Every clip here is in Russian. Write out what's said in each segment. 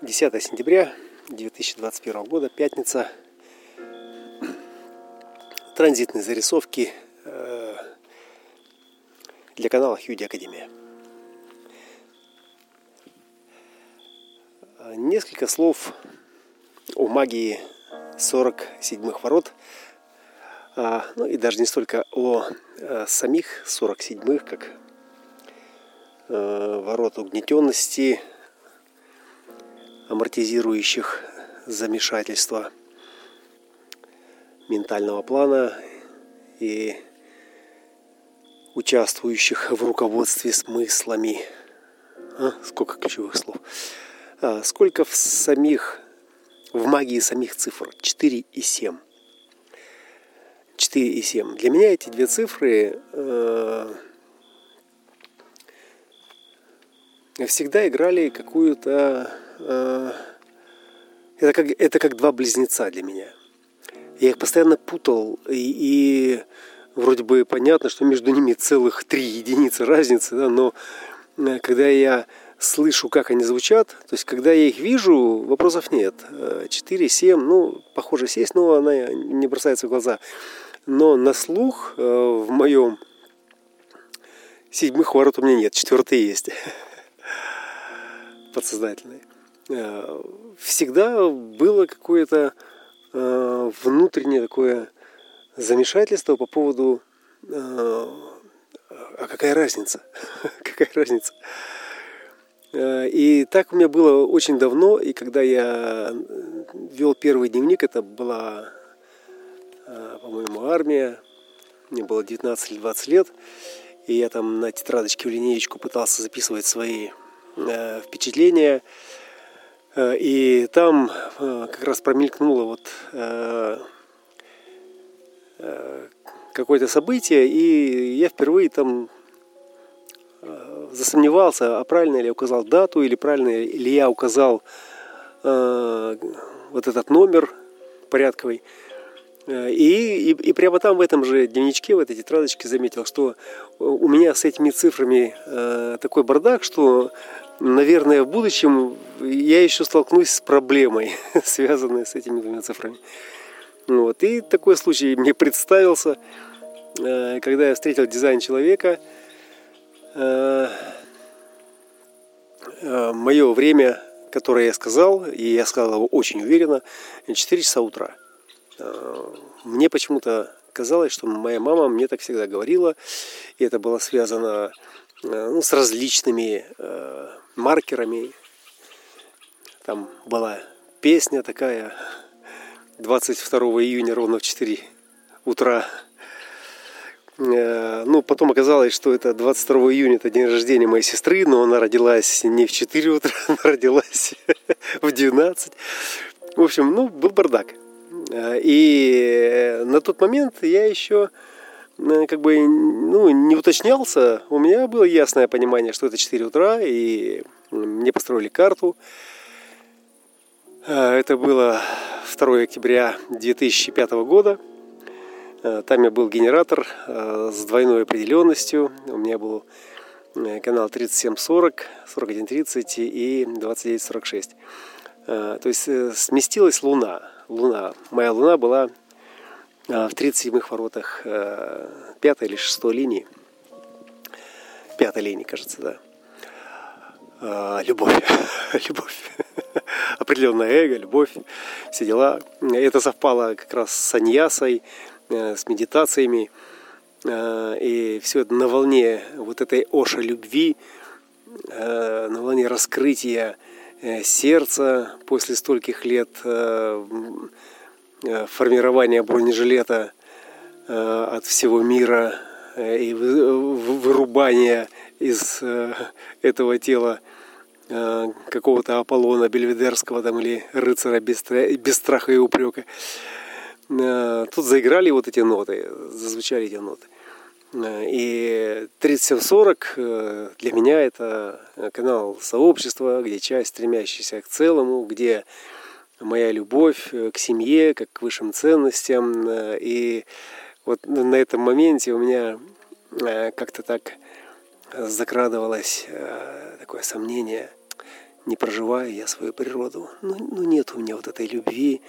10 сентября 2021 года, пятница. Транзитные зарисовки э, для канала Хьюди Академия. Несколько слов о магии 47-х ворот. А, ну и даже не столько о э, самих 47-х, как э, ворот угнетенности, амортизирующих замешательства ментального плана и участвующих в руководстве смыслами. А, сколько ключевых слов. А, сколько в самих, в магии самих цифр? 4 и 7. 4 и 7. Для меня эти две цифры э, всегда играли какую-то Э, это как, это как два близнеца для меня. Я их постоянно путал, и, и вроде бы понятно, что между ними целых три единицы разницы, да, но э, когда я слышу, как они звучат, то есть когда я их вижу, вопросов нет. 4, 7, ну, похоже, есть, но она не бросается в глаза. Но на слух э, в моем седьмых ворот у меня нет, четвертый есть. Подсознательный. Э, всегда было какое-то э, внутреннее такое замешательство по поводу э, а какая разница? какая разница? И так у меня было очень давно, и когда я вел первый дневник, это была, по-моему, армия, мне было 19 или 20 лет, и я там на тетрадочке в линеечку пытался записывать свои впечатления, и там э, как раз промелькнуло вот э, какое-то событие, и я впервые там засомневался, а правильно ли я указал дату, или правильно ли я указал вот этот номер порядковый. И, и, и прямо там в этом же дневничке, в этой тетрадочке заметил, что у меня с этими цифрами э, такой бардак, что наверное, в будущем я еще столкнусь с проблемой, связанной с этими двумя цифрами. Вот. И такой случай мне представился, э, когда я встретил дизайн человека. Э, э, Мое время, которое я сказал, и я сказал его очень уверенно, 4 часа утра. Мне почему-то казалось, что моя мама мне так всегда говорила, и это было связано ну, с различными маркерами. Там была песня такая 22 июня ровно в 4 утра. Э, ну, потом оказалось, что это 22 июня, это день рождения моей сестры, но она родилась не в 4 утра, она родилась в 12. В общем, ну, был бардак. Э, и на тот момент я еще как бы ну, не уточнялся, у меня было ясное понимание, что это 4 утра, и мне построили карту. Э, это было 2 октября 2005 года. Э, там я был генератор с двойной определенностью. У меня был канал 3740, 4130 и 2946. То есть сместилась Луна. Луна. Моя Луна была в 37-х воротах э, пятой или шестой линии. Пятой линии, кажется, да. А, любовь. любовь. Определенное эго, любовь, все дела. Это совпало как раз с аньясой, э, с медитациями. Э, и все это на волне вот этой оша любви, на волне раскрытия сердца после стольких лет Э, формирования бронежилета э, от всего мира э, и вырубания из этого тела какого-то Аполлона Бельведерского там, или рыцаря без страха и упрека. Тут заиграли вот эти ноты, зазвучали эти ноты. И 3740 для меня это канал сообщества, где часть, стремящаяся к целому, где моя любовь э, к семье, как к высшим ценностям. Э, и вот на этом моменте у меня э, как-то так закрадывалось такое сомнение. не проживаю я свою природу. Ну, ну нет у меня вот этой любви,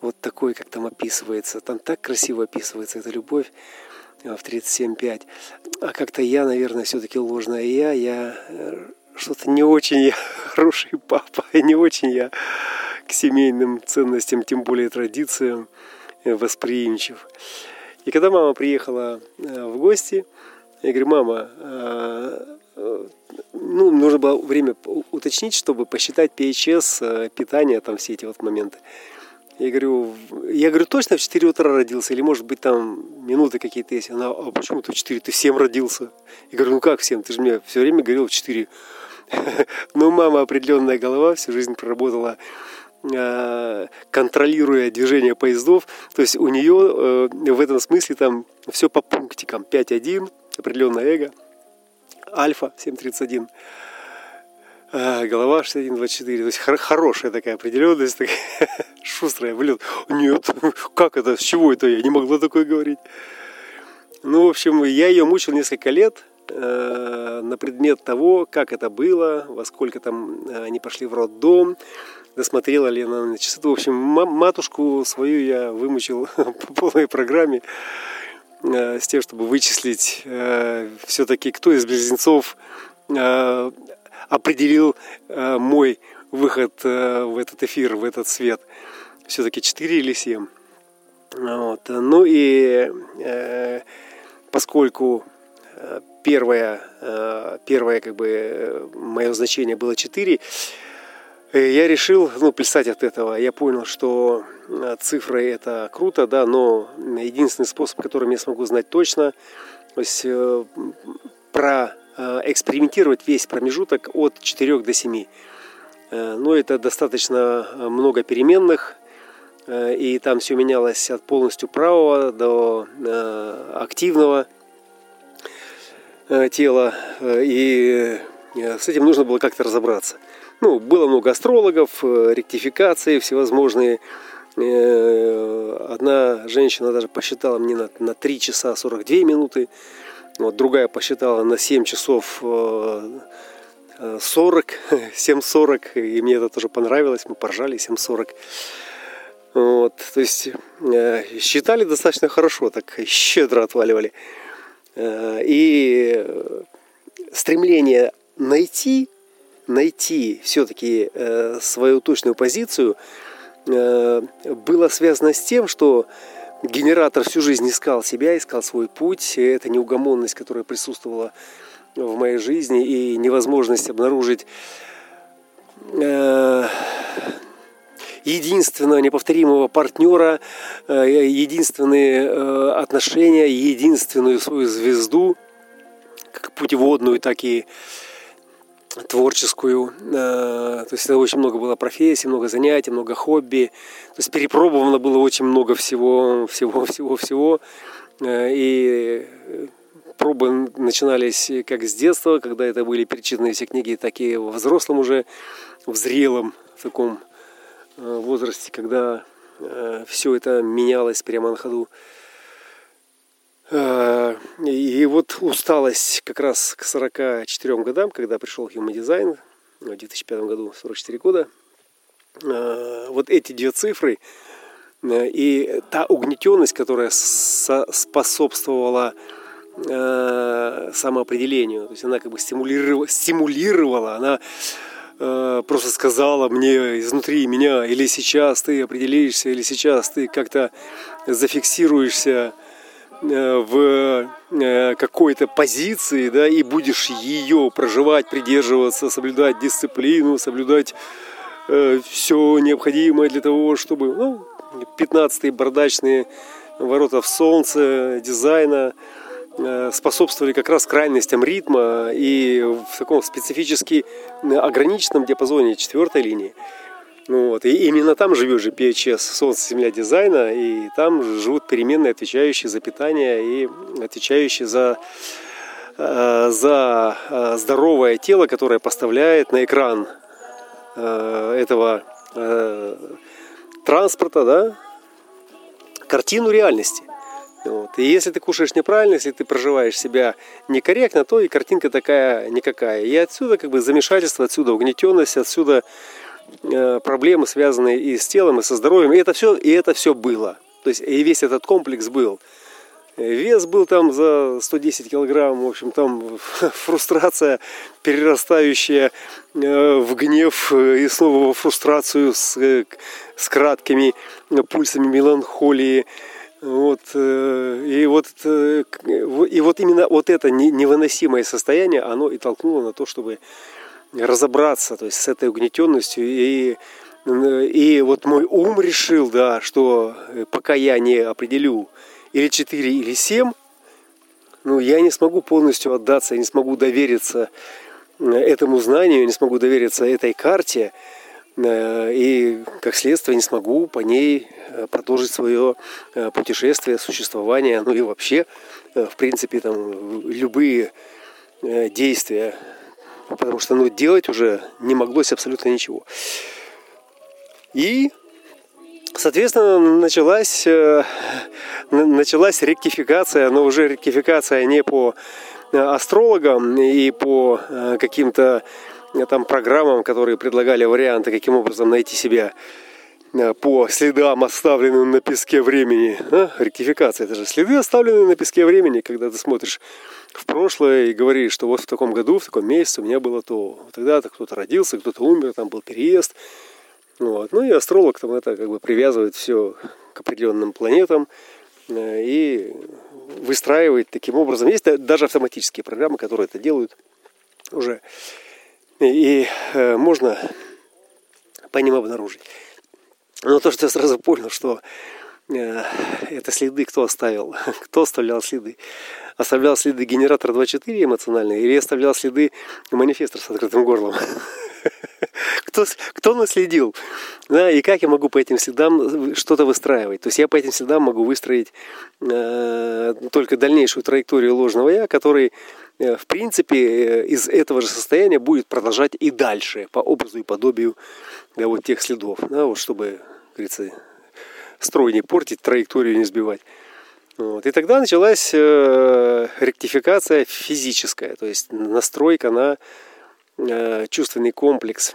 вот такой, как там описывается. Там так красиво описывается эта любовь в 37.5. А как-то я, наверное, все-таки ложная я. Я что-то не очень я хороший папа, не очень я к семейным ценностям, тем более традициям э, восприимчив. И когда мама приехала э, в гости, я говорю, мама, ну, нужно было время уточнить, чтобы посчитать PHS, питание, там все эти вот моменты. Я говорю, я говорю, точно в 4 утра родился? Или, может быть, там минуты какие-то есть? Она, а почему ты в 4? Ты в 7 родился? Я говорю, ну как в 7? Ты же мне все время говорил в 4. Ну, мама определенная голова, всю жизнь проработала контролируя движение поездов. То есть у нее э, в этом смысле там все по пунктикам. 5.1, определенное эго. Альфа 7.31 а, голова 61-24. То есть хорошая такая определенность, такая шустрая, блин. Нет, как это, с чего это я не могла такое говорить? Ну, в общем, я ее мучил несколько лет э, на предмет того, как это было, во сколько там э, они пошли в роддом, досмотрела ли она на часы. В общем, матушку свою я вымучил по полной программе э, с тем, чтобы вычислить все-таки, кто из близнецов определил мой выход в этот эфир, в этот свет. Все-таки 4 или 7. Вот. Ну и поскольку первое, э, первое как бы мое значение было 4, э, я решил ну, плясать от этого. Я понял, что цифры это круто, да, но единственный способ, которым я смогу знать точно, то есть э, про Э, экспериментировать весь промежуток от 4 до 7. Э, Но ну, это достаточно э, много переменных, и там все менялось от полностью правого до активного тела, и с этим нужно было как-то разобраться. Ну, было много астрологов, ректификации всевозможные. Одна женщина даже посчитала мне на, на 3 часа 42 минуты. Вот другая посчитала на 7 часов 40, 7.40, и мне это тоже понравилось, мы поржали 7.40. Вот, то есть э, считали достаточно хорошо, так щедро отваливали. Э, и стремление найти, найти все-таки э, свою точную позицию было связано с тем, что генератор всю жизнь искал себя, искал свой путь. Это неугомонность, которая присутствовала в моей жизни, и невозможность обнаружить э, единственного неповторимого партнера, э, единственные э, отношения, единственную свою звезду, как путеводную, так и творческую. Э, то есть очень много было профессий, много занятий, много хобби. То есть перепробовано было очень много всего, всего, всего, всего. И пробы начинались как с детства, когда это были перечитаны все книги, так и в взрослом уже, в зрелом в таком возрасте, когда все это менялось прямо на ходу. Э, и вот усталость как раз к 44 годам, когда пришел Human Design в 2005 году, 44 года, э, вот эти две цифры э, и та угнетенность, которая способствовала самоопределению, то есть она как бы стимулировала, стимулировала она просто сказала мне изнутри меня, или сейчас ты определишься, или сейчас ты как-то зафиксируешься Э, в э, какой-то позиции, да, и будешь ее проживать, придерживаться, соблюдать дисциплину, соблюдать э, все необходимое для того, чтобы, ну, 15-е бардачные ворота в солнце, дизайна э, способствовали как раз крайностям ритма и в таком специфически ограниченном диапазоне четвертой линии. Ну, вот. И именно там живет же PHS, Солнце, Земля дизайна, и там живут переменные, отвечающие за питание и отвечающие за, э, за э, здоровое тело, которое поставляет на экран э, этого транспорта, да, картину реальности. Вот. И если ты кушаешь неправильно, если ты проживаешь себя некорректно, то и картинка такая никакая. И отсюда как бы замешательство, отсюда угнетенность, отсюда э, проблемы, связанные и с телом, и со здоровьем. И это все, и это все было. То есть и весь этот комплекс был. Вес был там за 110 килограмм, в общем, там фрустрация, перерастающая э, в гнев э, и снова во фрустрацию с, э, с краткими пульсами меланхолии. Вот, и, вот, и вот именно вот это невыносимое состояние, оно и толкнуло на то, чтобы разобраться то есть, с этой угнетенностью. И, и вот мой ум решил, да, что пока я не определю, или 4, или 7, ну, я не смогу полностью отдаться, я не смогу довериться э, этому знанию, я не смогу довериться этой карте, э, и, как следствие, не смогу по ней э, продолжить свое путешествие, существование, ну и вообще, в принципе, там, любые действия, потому что ну, делать уже не моглось абсолютно ничего. И Соответственно, началась, э, началась ректификация, но уже ректификация не по э, астрологам и по э, каким-то там программам, которые предлагали варианты, каким образом найти себя по следам, оставленным на песке времени. А? Ректификация, это же следы, оставленные на песке времени, когда ты смотришь в прошлое и говоришь, что вот в таком году, в таком месяце у меня было то. Тогда-то кто-то родился, кто-то умер, там был переезд, вот. Ну и астролог там это как бы привязывает все к определенным планетам э, и выстраивает таким образом. Есть даже автоматические программы, которые это делают уже. И э, можно по ним обнаружить. Но то, что я сразу понял, что это следы кто оставил, кто оставлял следы. Оставлял следы генератор 2.4 эмоциональный или оставлял следы манифестор с открытым горлом. кто, кто наследил, да, и как я могу по этим следам что-то выстраивать. То есть я по этим следам могу выстроить э, только дальнейшую траекторию ложного я, который, э, в принципе, э, из этого же состояния будет продолжать и дальше по образу и подобию да, вот тех следов, да, вот чтобы, говорится, строй не портить, траекторию не сбивать. Вот. И тогда началась э, ректификация физическая, то есть настройка на э, чувственный комплекс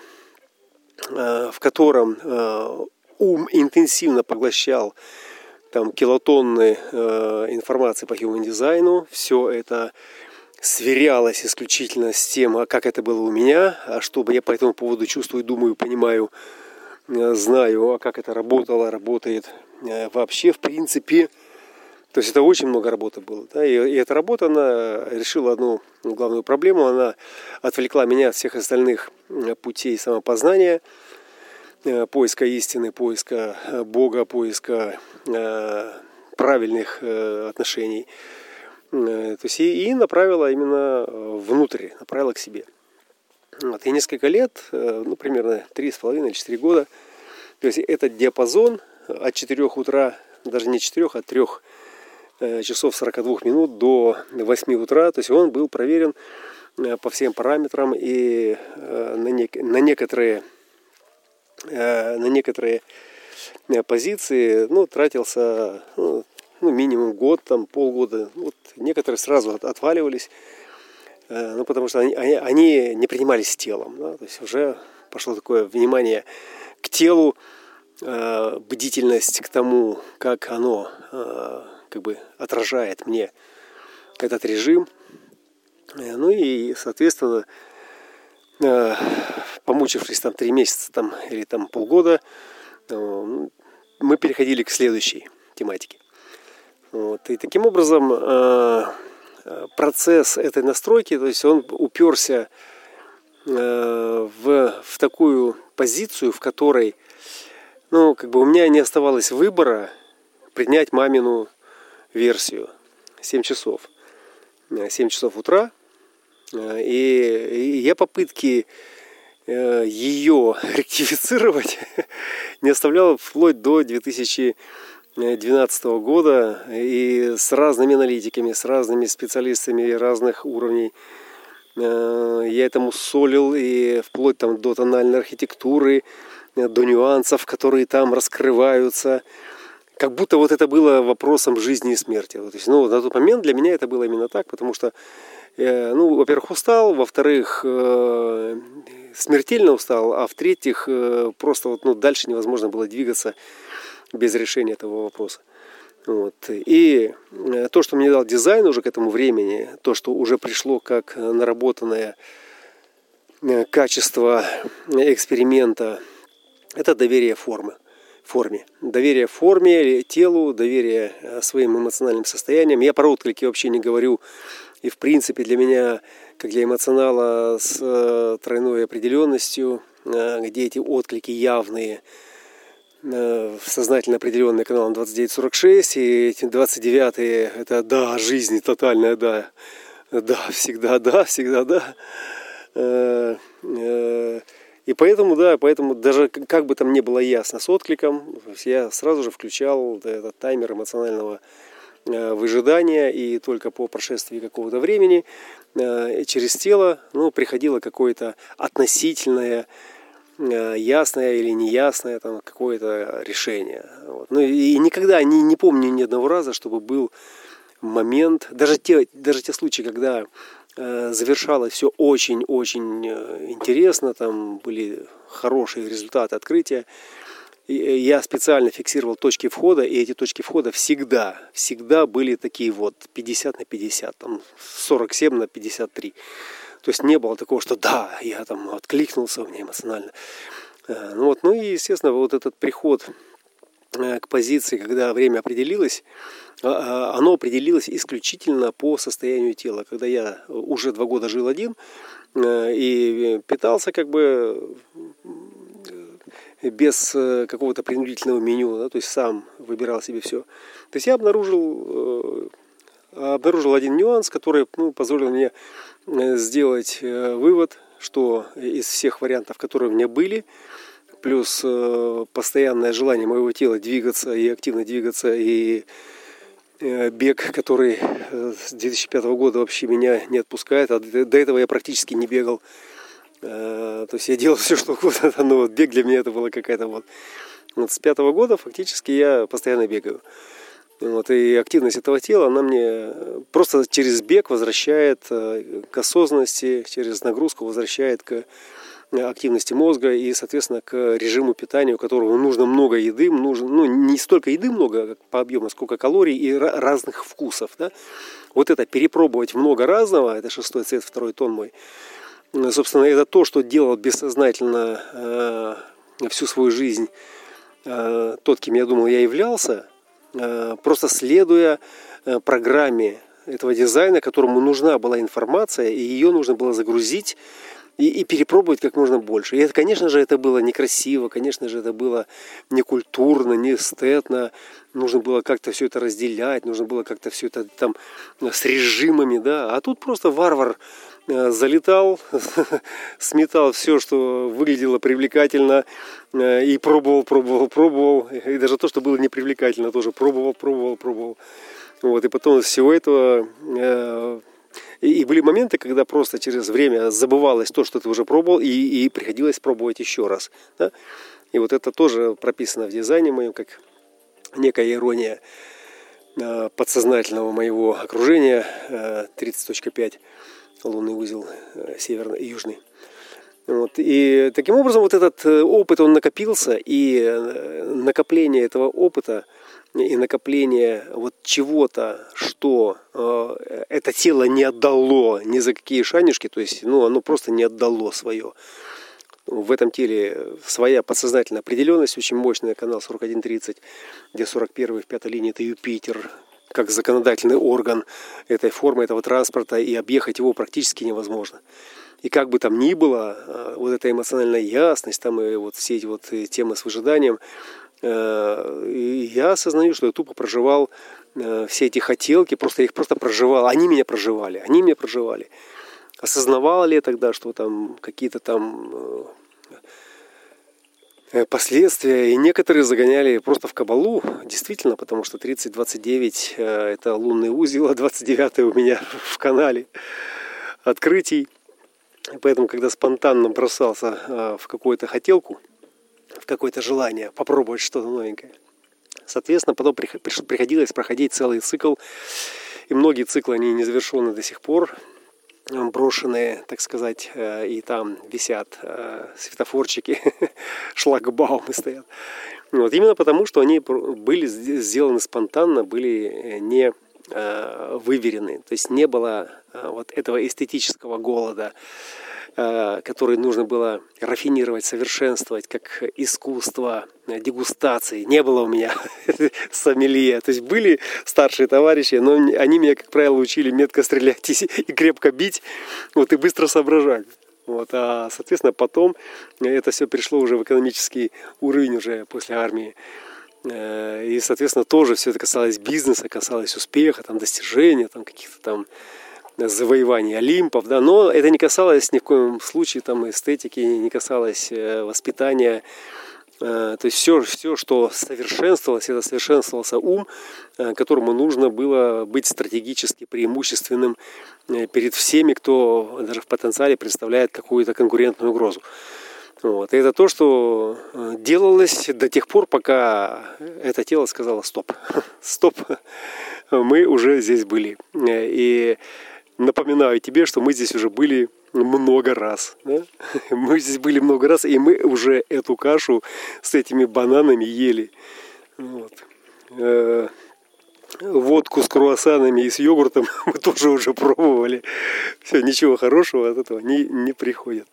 Э, в котором э, ум интенсивно поглощал там килотонны э, информации по human дизайну, все это сверялось исключительно с тем, а как это было у меня, а чтобы я по этому поводу чувствую, думаю, понимаю, знаю, а как это работало, работает вообще, в принципе, то есть это очень много работы было. Да? И, и эта работа, она решила одну главную проблему. Она отвлекла меня от всех остальных э, путей самопознания, э, поиска истины, поиска э, Бога, поиска правильных отношений. То есть и, и направила именно внутрь, направила к себе. Вот. И несколько лет, ну, примерно 3,5 или 4 года, то есть этот диапазон от 4 утра, даже не 4, а 3 Э, часов 42 минут до 8 утра. То есть он был проверен э, по всем параметрам и э, на, не, на некоторые на некоторые позиции ну, тратился ну, минимум год, там, полгода. Вот некоторые сразу от, отваливались, ну, потому что они, они, не принимались телом. Да? То есть уже пошло такое внимание к телу, бдительность к тому, как оно как бы отражает мне этот режим. Э, ну и, соответственно, э, помучившись там три месяца там, или там полгода, э, мы переходили к следующей тематике. Вот. И таким образом процесс этой настройки, то есть он уперся в, в такую позицию, в которой ну, как бы у меня не оставалось выбора принять мамину версию 7 часов. 7 часов утра. И я попытки э, ее ректифицировать не оставлял вплоть до 2012 года и с разными аналитиками, с разными специалистами разных уровней. Э, я этому солил и вплоть там до тональной архитектуры, до нюансов, которые там раскрываются – как будто вот это было вопросом жизни и смерти. То есть, ну, на тот момент для меня это было именно так, потому что, ну, во-первых, устал, во-вторых, э, смертельно устал, а в-третьих, э, просто вот, ну, дальше невозможно было двигаться без решения этого вопроса. Вот. И э, то, что мне дал дизайн уже к этому времени, то, что уже пришло как наработанное э, качество эксперимента, это доверие формы, форме. Доверие форме, телу, доверие э, своим эмоциональным состояниям. Я про отклики вообще не говорю. И в принципе для меня, как для эмоционала с тройной определенностью, где эти отклики явные – Э, сознательно определенный каналом 2946, и эти 29 это да, жизнь тотальная, да, да, всегда да, всегда да. Э, э, и поэтому, да, поэтому даже как бы там не было ясно с откликом, я сразу же включал этот таймер эмоционального выжидания, и только по прошествии какого-то времени через тело ну, приходило какое-то относительное Э, ясное или неясное там какое-то решение. Вот. Ну и никогда не, не помню ни одного раза, чтобы был момент, даже те, даже те случаи, когда э, завершалось все очень-очень э, интересно, там были хорошие результаты открытия. И э, я специально фиксировал точки входа, и эти точки входа всегда, всегда были такие вот 50 на 50, там 47 на 53. То есть не было такого, что да, я там откликнулся, мне эмоционально. Э, ну, вот, ну и, естественно, вот этот приход э, к позиции, когда время определилось, а, а, оно определилось исключительно по состоянию тела. Когда я уже два года жил один э, и питался как бы без какого-то принудительного меню, да, то есть сам выбирал себе все. То есть я обнаружил, обнаружил один нюанс, который ну, позволил мне Э, сделать э, вывод, что из всех вариантов, которые у меня были, плюс э, постоянное желание моего тела двигаться и активно двигаться, и бег, который с 2005 года вообще меня не отпускает, а до этого я практически не бегал. То есть я делал все, что угодно, но вот бег для меня это была какая-то вот... Вот с пятого года фактически я постоянно бегаю. Вот, и активность этого тела, она мне просто через бег возвращает э, к осознанности, через нагрузку возвращает к активности мозга и, соответственно, к режиму питания, у которого нужно много еды, нужно, ну, не столько еды много по объему, сколько калорий и разных вкусов. Да? Вот это перепробовать много разного, это шестой цвет, второй тон мой, собственно, это то, что делал бессознательно э, всю свою жизнь э, тот, кем я думал, я являлся, Э, просто следуя э, программе этого дизайна, которому нужна была информация, и ее нужно было загрузить и, и перепробовать как можно больше. И это, конечно же, это было некрасиво, конечно же, это было некультурно, не эстетно. Нужно было как-то все это разделять, нужно было как-то все это там с режимами, да. А тут просто варвар Э, залетал, сметал все, что выглядело привлекательно, э, и пробовал, пробовал, пробовал. И даже то, что было непривлекательно, тоже пробовал, пробовал, пробовал. Вот, и потом из всего этого э, и, были моменты, когда просто через время забывалось то, что ты уже пробовал, и, и приходилось пробовать еще раз. Да? И вот это тоже прописано в дизайне моем, как некая ирония подсознательного моего окружения 30.5 лунный узел э, северный и южный. Вот. И таким образом вот этот э, опыт, он накопился, и э, накопление этого опыта и накопление вот чего-то, что э, это тело не отдало ни за какие шанишки, то есть ну, оно просто не отдало свое. В этом теле своя подсознательная определенность, очень мощная, канал 4130, где 41 в пятой линии это Юпитер, как законодательный орган этой формы, этого транспорта, и объехать его практически невозможно. И как бы там ни было, э, вот эта эмоциональная ясность, там и вот все эти вот э, темы с выжиданием, э, я осознаю, что я тупо проживал все эти хотелки, просто я их просто проживал, они меня проживали, они меня проживали. Осознавал ли я тогда, что там какие-то там последствия. И некоторые загоняли просто в кабалу, действительно, потому что 30-29 э, это лунный узел, а 29 у меня в канале открытий. поэтому, когда спонтанно бросался э, в какую-то хотелку, в какое-то желание попробовать что-то новенькое, Соответственно, потом приходилось проходить целый цикл. И многие циклы, они не завершены до сих пор брошенные, так сказать, э, и там висят э, светофорчики, шлагбаумы стоят. Вот, именно потому, что они были сделаны спонтанно, были э, не выверены. То есть не было вот этого эстетического голода, который нужно было рафинировать, совершенствовать, как искусство дегустации. Не было у меня сомелье. То есть были старшие товарищи, но они меня, как правило, учили метко стрелять и крепко бить, вот, и быстро соображать. Вот, а, соответственно, потом это все пришло уже в экономический уровень уже после армии. Э, и, соответственно, тоже все это касалось бизнеса, касалось успеха, там, достижения, там, каких-то там завоеваний Олимпов, да, но это не касалось ни в коем случае там эстетики, не касалось э, воспитания, э, то есть все, все, что совершенствовалось, это совершенствовался ум, э, которому нужно было быть стратегически преимущественным перед всеми, кто даже в потенциале представляет какую-то конкурентную угрозу. Вот. И это то, что делалось до тех пор, пока это тело сказало стоп. Стоп, мы уже здесь были. И напоминаю тебе, что мы здесь уже были много раз. Да? Мы здесь были много раз, и мы уже эту кашу с этими бананами ели. Вот. Э, водку с круассанами и с йогуртом мы тоже уже пробовали. Все, ничего хорошего от этого не, не приходит.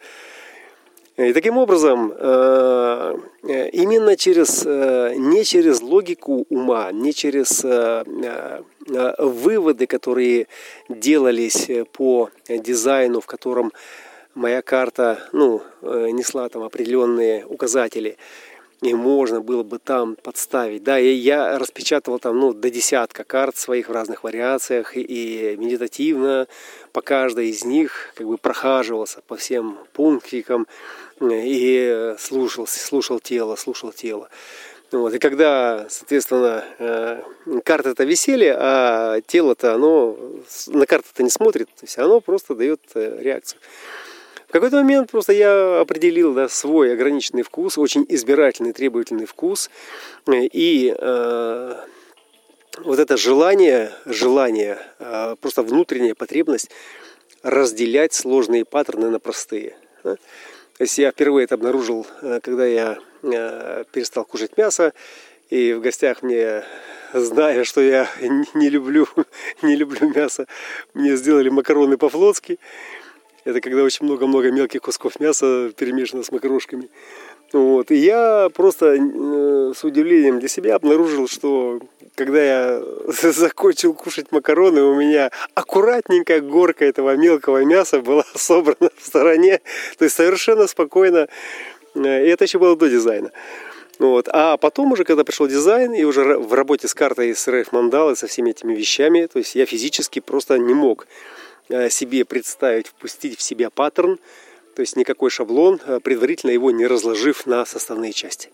И таким образом, э, именно через, э, не через логику ума, не через выводы, которые делались по дизайну, в котором моя карта ну, несла там определенные указатели, и можно было бы там подставить. Да, и я распечатывал там ну, до десятка карт своих в разных вариациях и медитативно по каждой из них как бы прохаживался по всем пунктикам и слушал, слушал тело, слушал тело. Вот. И когда, соответственно, э, карты-то висели, а тело-то, оно на карты-то не смотрит, то есть оно просто дает э, реакцию. В какой-то момент просто я определил да, свой ограниченный вкус, очень избирательный, требовательный вкус. И э, вот это желание, желание, э, просто внутренняя потребность разделять сложные паттерны на простые. Да? То есть я впервые это обнаружил, э, когда я э, перестал кушать мясо, и в гостях мне, зная, что я не люблю, не люблю мясо, мне сделали макароны по-флотски. Это когда очень много-много мелких кусков мяса перемешано с макарошками. Вот. И я просто э, с удивлением для себя обнаружил, что когда я закончил кушать макароны, у меня аккуратненькая горка этого мелкого мяса была собрана в стороне. То есть совершенно спокойно. Э, и это еще было до дизайна. Вот. А потом уже, когда пришел дизайн, и уже в работе с картой с рейф мандалы, со всеми этими вещами, то есть я физически просто не мог э, себе представить, впустить в себя паттерн, то есть никакой шаблон, э, предварительно его не разложив на составные части.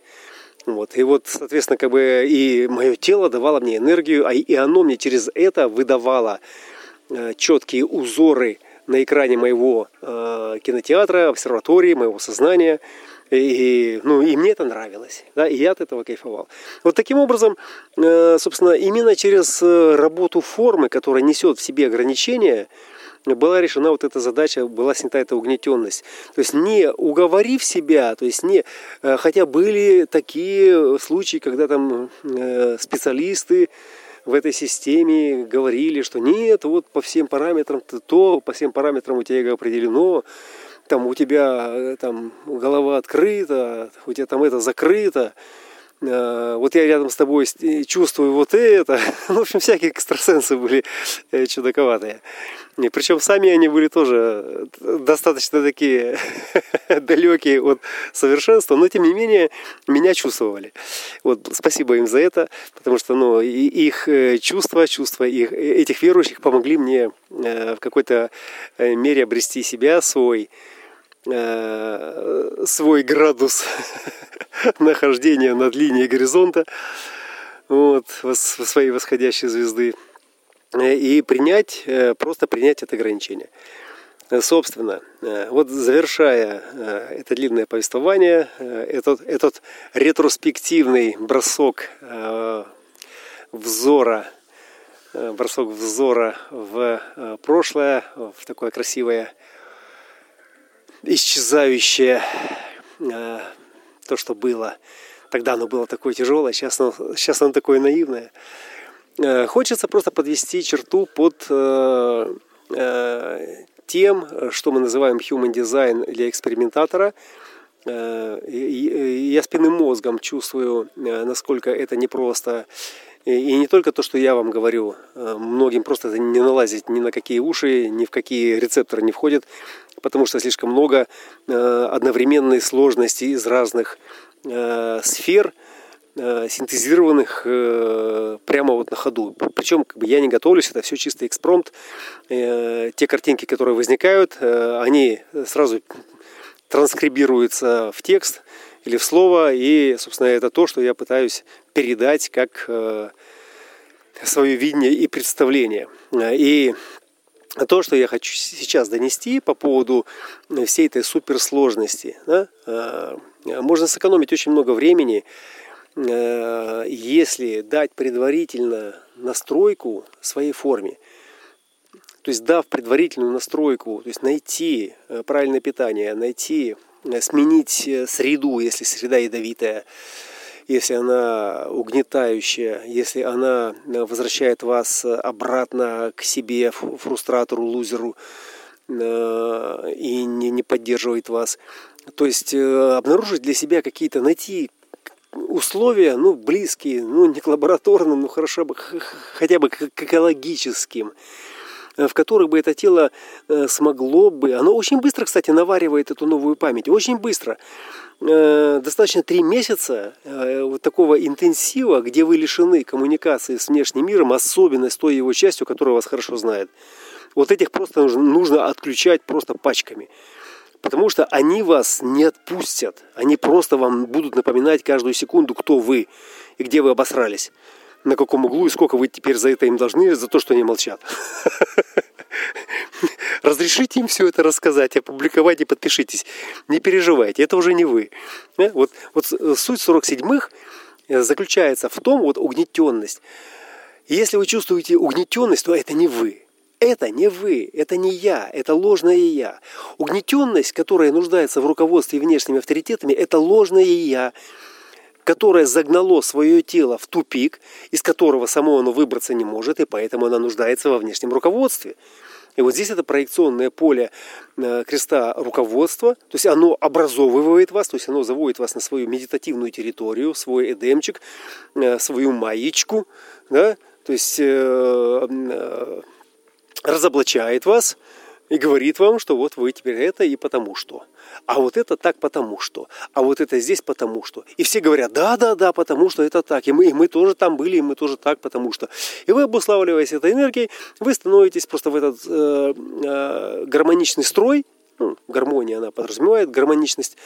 Вот. И вот, соответственно, как бы и мое тело давало мне энергию, а и оно мне через это выдавало четкие узоры на экране моего кинотеатра, обсерватории, моего сознания. И, ну, и мне это нравилось, да, и я от этого кайфовал. Вот таким образом, собственно, именно через работу формы, которая несет в себе ограничения, была решена вот эта задача, была снята эта угнетенность. То есть не уговорив себя, то есть не, э, хотя были такие случаи, когда там э, специалисты в этой системе говорили, что нет, вот по всем параметрам то, по всем параметрам у тебя эго определено, там у тебя э, там голова открыта, у тебя там это закрыто, вот я рядом с тобой чувствую вот это. Ну, в общем, всякие экстрасенсы были чудаковатые. И причем сами они были тоже достаточно такие далекие от совершенства, но тем не менее меня чувствовали. Вот спасибо им за это, потому что ну, их э, чувства, чувства их, э, этих верующих помогли мне э, в какой-то мере обрести себя, свой свой градус нахождения над линией горизонта вот, своей восходящей звезды. Э, и принять, э, просто принять это ограничение. Э, собственно, вот завершая это длинное повествование, этот, этот ретроспективный бросок взора, бросок взора в прошлое, в такое красивое, исчезающее то, что было. Тогда оно было такое тяжелое, сейчас оно, сейчас оно такое наивное. Хочется просто подвести черту под тем, что мы называем human design для экспериментатора. Э, я спинным мозгом чувствую, э, насколько это непросто. И не только то, что я вам говорю, э, многим просто это не налазить ни на какие уши, ни в какие рецепторы не входит, потому что слишком много одновременной сложности из разных сфер – Э, синтезированных э, прямо вот на ходу. Причем как бы, я не готовлюсь, это все чисто экспромт. Э, те картинки, которые возникают, они сразу транскрибируются в текст или в слово, и, собственно, это то, что я пытаюсь передать как свое видение и представление. И то, что я хочу сейчас донести по поводу всей этой суперсложности, да, можно сэкономить очень много времени, Э, если дать предварительно настройку своей форме, то есть дав предварительную настройку, то есть найти э, правильное питание, найти, э, сменить среду, если среда ядовитая, если она угнетающая, если она возвращает вас обратно к себе, фрустратору, лузеру, и не, не поддерживает вас. То есть обнаружить для себя какие-то, найти условия, ну, близкие, ну, не к лабораторным, ну, хорошо бы, хотя бы к экологическим, э, в которых бы это тело э, смогло бы... Оно очень быстро, кстати, наваривает эту новую память. Очень быстро. Э, достаточно три месяца вот такого интенсива, где вы лишены коммуникации с внешним миром, особенно с той его частью, которая вас хорошо знает. Вот этих просто нужно, нужно отключать просто пачками. Потому что они вас не отпустят. Они просто вам будут напоминать каждую секунду, кто вы и где вы обосрались. На каком углу и сколько вы теперь за это им должны, за то, что они молчат. Разрешите им все это рассказать, опубликовать и подпишитесь. Не переживайте, это уже не вы. Э, вот, вот суть 47-х э, заключается в том, вот угнетенность. Если вы чувствуете угнетенность, то это не вы. Это не вы, это не я, это ложное я. Угнетенность, которая нуждается в руководстве внешними авторитетами, это ложное я, которое загнало свое тело в тупик, из которого само оно выбраться не может, и поэтому оно нуждается во внешнем руководстве. И вот здесь это проекционное поле э, креста руководства, то есть оно образовывает вас, то есть оно заводит вас на свою медитативную территорию, свой эдемчик, э, свою маечку, да, то есть э, разоблачает вас и говорит вам, что вот вы теперь это и потому что. А вот это так потому что. А вот это здесь потому что. И все говорят, да, да, да, потому что это так. И мы, и мы тоже там были, и мы тоже так, потому что. И вы, обуславливаясь этой энергией, вы становитесь просто в этот э, э, гармоничный строй. Ну, гармония, она подразумевает гармоничность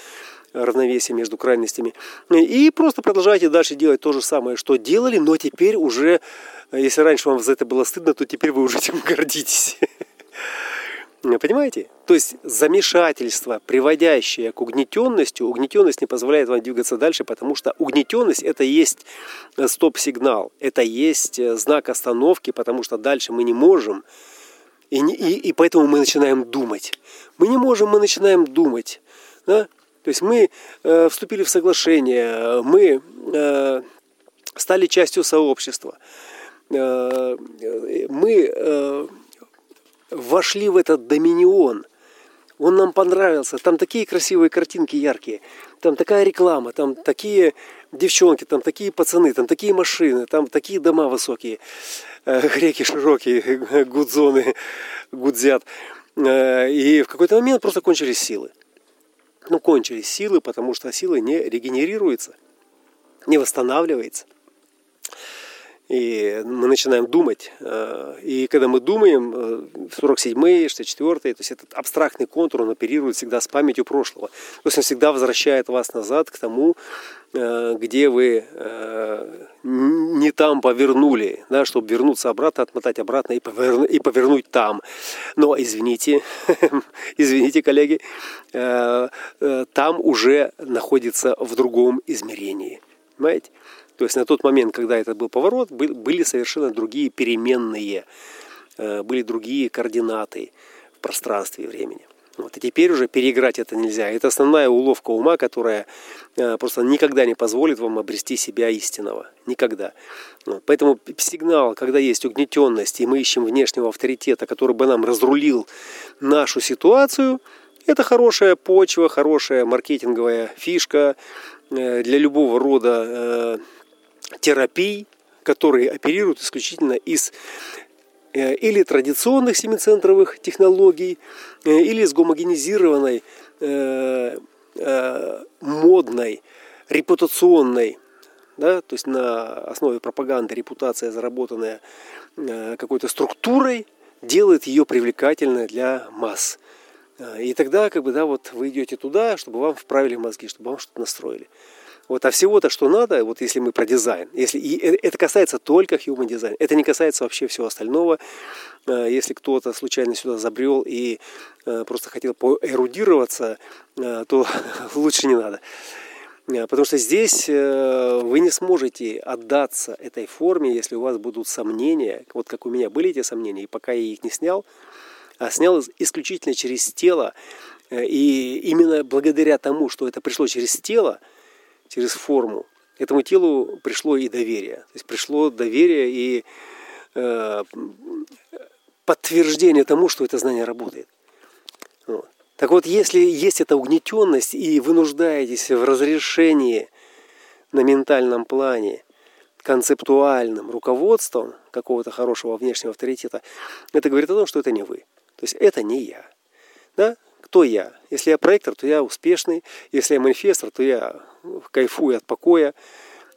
равновесие между крайностями. И просто продолжайте дальше делать то же самое, что делали, но теперь уже, если раньше вам за это было стыдно, то теперь вы уже этим гордитесь. Понимаете? То есть замешательство, приводящее к угнетенности, угнетенность не позволяет вам двигаться дальше, потому что угнетенность это есть стоп-сигнал, это есть знак остановки, потому что дальше мы не можем, и, и, и поэтому мы начинаем думать. Мы не можем, мы начинаем думать. Да? То есть мы э, вступили в соглашение, мы э, стали частью сообщества, э, мы э, вошли в этот доминион. Он нам понравился. Там такие красивые картинки яркие. Там такая реклама, там такие девчонки, там такие пацаны, там такие машины, там такие дома высокие, э, реки широкие, гудзоны гудзят. Э, и в какой-то момент просто кончились силы ну, кончились силы, потому что сила не регенерируется, не восстанавливается. И мы начинаем думать. Э, и когда мы думаем, 47-й, э, 64-й, то есть этот абстрактный контур, он оперирует всегда с памятью прошлого. То есть он всегда возвращает вас назад к тому, э, где вы не там повернули, да, чтобы вернуться обратно, отмотать обратно и, поверну, и повернуть там. Но извините, извините, коллеги, там уже находится в другом измерении. Понимаете? То есть на тот момент, когда это был поворот, были совершенно другие переменные, были другие координаты в пространстве и времени. Вот. И теперь уже переиграть это нельзя. Это основная уловка ума, которая э, просто никогда не позволит вам обрести себя истинного. Никогда. Вот. Поэтому сигнал, когда есть угнетенность, и мы ищем внешнего авторитета, который бы нам разрулил нашу ситуацию, это хорошая почва, хорошая маркетинговая фишка э, для любого рода э, терапий, которые оперируют исключительно из Э, или традиционных семицентровых технологий, э, или с гомогенизированной, э, модной, репутационной, да, то есть на основе пропаганды репутация, заработанная какой-то структурой, делает ее привлекательной для масс. И тогда, как бы, да, вот вы идете туда, чтобы вам вправили мозги, чтобы вам что-то настроили. Вот, а всего-то, что надо, вот если мы про дизайн, если, и это касается только human design, это не касается вообще всего остального. Э, если кто-то случайно сюда забрел и э, просто хотел поэрудироваться, э, то лучше не надо. Потому что здесь вы не сможете отдаться этой форме, если у вас будут сомнения, вот как у меня были эти сомнения, и пока я их не снял, а снял исключительно через тело, и именно благодаря тому, что это пришло через тело, через форму. Этому телу пришло и доверие. То есть пришло доверие и э, подтверждение тому, что это знание работает. Вот. Так вот, если есть эта угнетенность и вы нуждаетесь в разрешении на ментальном плане, концептуальным руководством какого-то хорошего внешнего авторитета, это говорит о том, что это не вы. То есть это не я. Да? Кто я? Если я проектор, то я успешный. Если я манифестор, то я кайфую от покоя.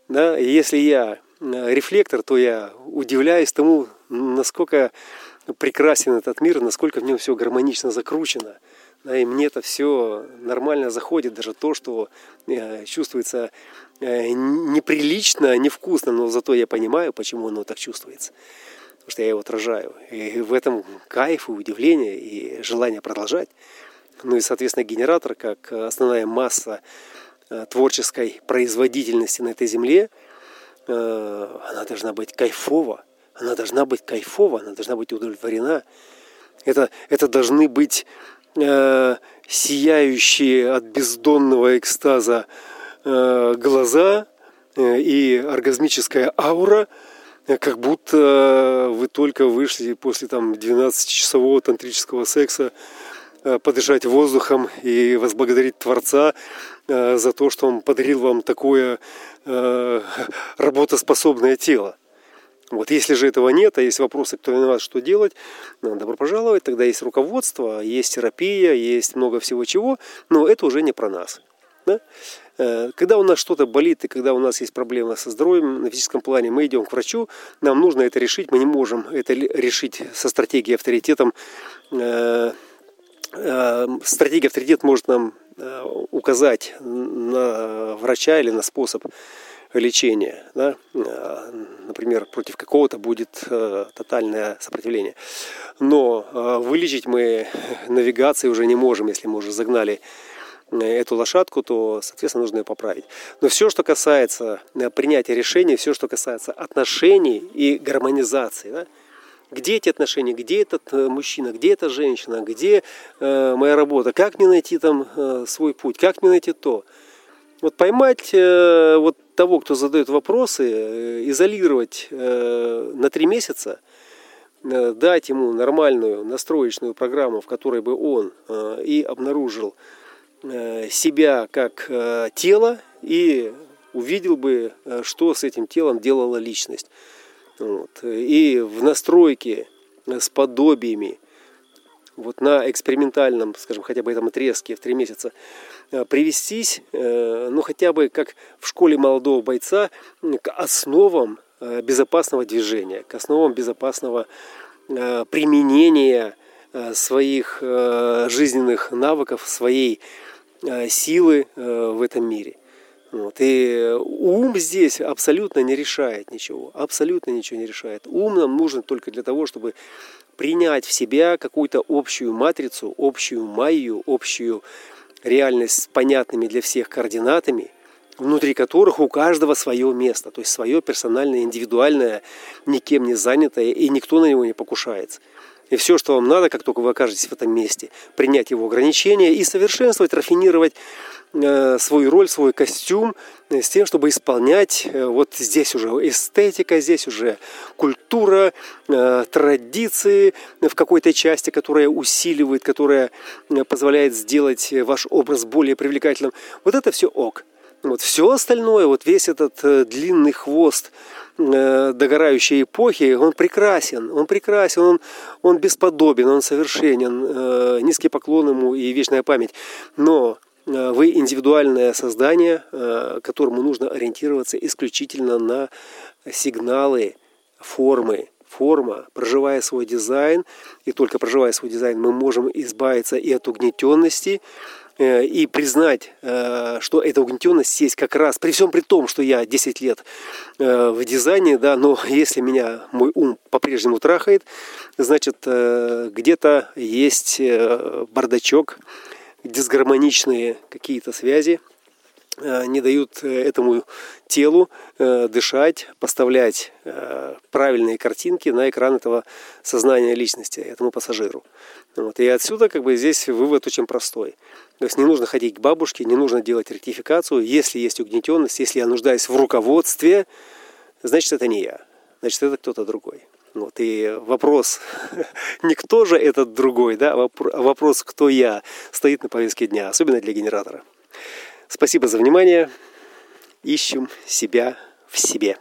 Да? Если я э, рефлектор, то я удивляюсь тому, насколько прекрасен этот мир, насколько в нем все гармонично закручено. Да, и мне это все нормально заходит, даже то, что э, чувствуется э, неприлично, невкусно, но зато я понимаю, почему оно так чувствуется. Потому что я его отражаю. И в этом кайф и удивление, и желание продолжать. Ну и, соответственно, генератор, как основная масса Э, творческой производительности на этой земле, э, она должна быть кайфова, она должна быть кайфова, она должна быть удовлетворена. Это, это должны быть э, сияющие от бездонного экстаза э, глаза э, и оргазмическая аура, э, как будто вы только вышли после там 12-часового тантрического секса подышать воздухом и возблагодарить Творца Э, за то, что он подарил вам такое э, работоспособное тело. Вот если же этого нет, а есть вопросы, кто виноват, что делать, добро пожаловать, тогда есть руководство, есть терапия, есть много всего чего, но это уже не про нас. Да? Э, когда у нас что-то болит и когда у нас есть проблемы со здоровьем на физическом плане, мы идем к врачу, нам нужно это решить, мы не можем это решить со стратегией авторитетом. Стратегия авторитет может нам Э, указать на врача или на способ лечения. Да? Э, например, против какого-то будет э, тотальное сопротивление. Но вылечить мы навигацией уже не можем, если мы уже загнали эту лошадку, то, соответственно, нужно ее поправить. Но все, что касается принятия решений, все, что касается отношений и гармонизации, да, где эти отношения, где этот э, мужчина, где эта женщина, где э, моя работа, как мне найти там э, свой путь, как мне найти то. Вот поймать э, вот того, кто задает вопросы, э, изолировать э, на три месяца, дать ему нормальную настроечную программу, в которой бы он и обнаружил себя как тело и увидел бы, что с этим телом делала личность. Вот. И в настройке с подобиями вот на экспериментальном, скажем, хотя бы этом отрезке в три месяца э, привестись, э, ну хотя бы как в школе молодого бойца, к основам э, безопасного движения, к основам безопасного применения своих жизненных навыков, своей силы в этом мире. Вот. И ум здесь абсолютно не решает ничего. Абсолютно ничего не решает. Ум нам нужен только для того, чтобы принять в себя какую-то общую матрицу, общую майю, общую реальность с понятными для всех координатами внутри которых у каждого свое место, то есть свое персональное, индивидуальное, никем не занятое, и никто на него не покушается. И все, что вам надо, как только вы окажетесь в этом месте, принять его ограничения и совершенствовать, рафинировать э, свою роль, свой костюм э, с тем, чтобы исполнять э, вот здесь уже эстетика, здесь уже культура, э, традиции в какой-то части, которая усиливает, которая э, позволяет сделать ваш образ более привлекательным. Вот это все ок. Вот все остальное, вот весь этот э, длинный хвост э, догорающей эпохи, он прекрасен, он прекрасен, он, он бесподобен, он совершенен, э, низкий поклон ему и вечная память. Но э, вы индивидуальное создание, э, которому нужно ориентироваться исключительно на сигналы, формы, форма, проживая свой дизайн, и только проживая свой дизайн, мы можем избавиться и от угнетенности, Э, и признать, э, что эта угнетенность есть как раз, при всем при том, что я 10 лет э, в дизайне, да, но если меня мой ум по-прежнему трахает, значит, где-то есть бардачок, дисгармоничные какие-то связи, не дают этому телу дышать, поставлять правильные картинки на экран этого сознания личности, этому пассажиру. Вот. И отсюда как бы здесь вывод очень простой. То есть не нужно ходить к бабушке, не нужно делать ректификацию. Если есть угнетенность, если я нуждаюсь в руководстве, значит это не я, значит это кто-то другой. Вот, и вопрос, не кто же этот другой, да, а, вопрос, кто я, стоит на повестке дня, особенно для генератора. Спасибо за внимание. Ищем себя в себе.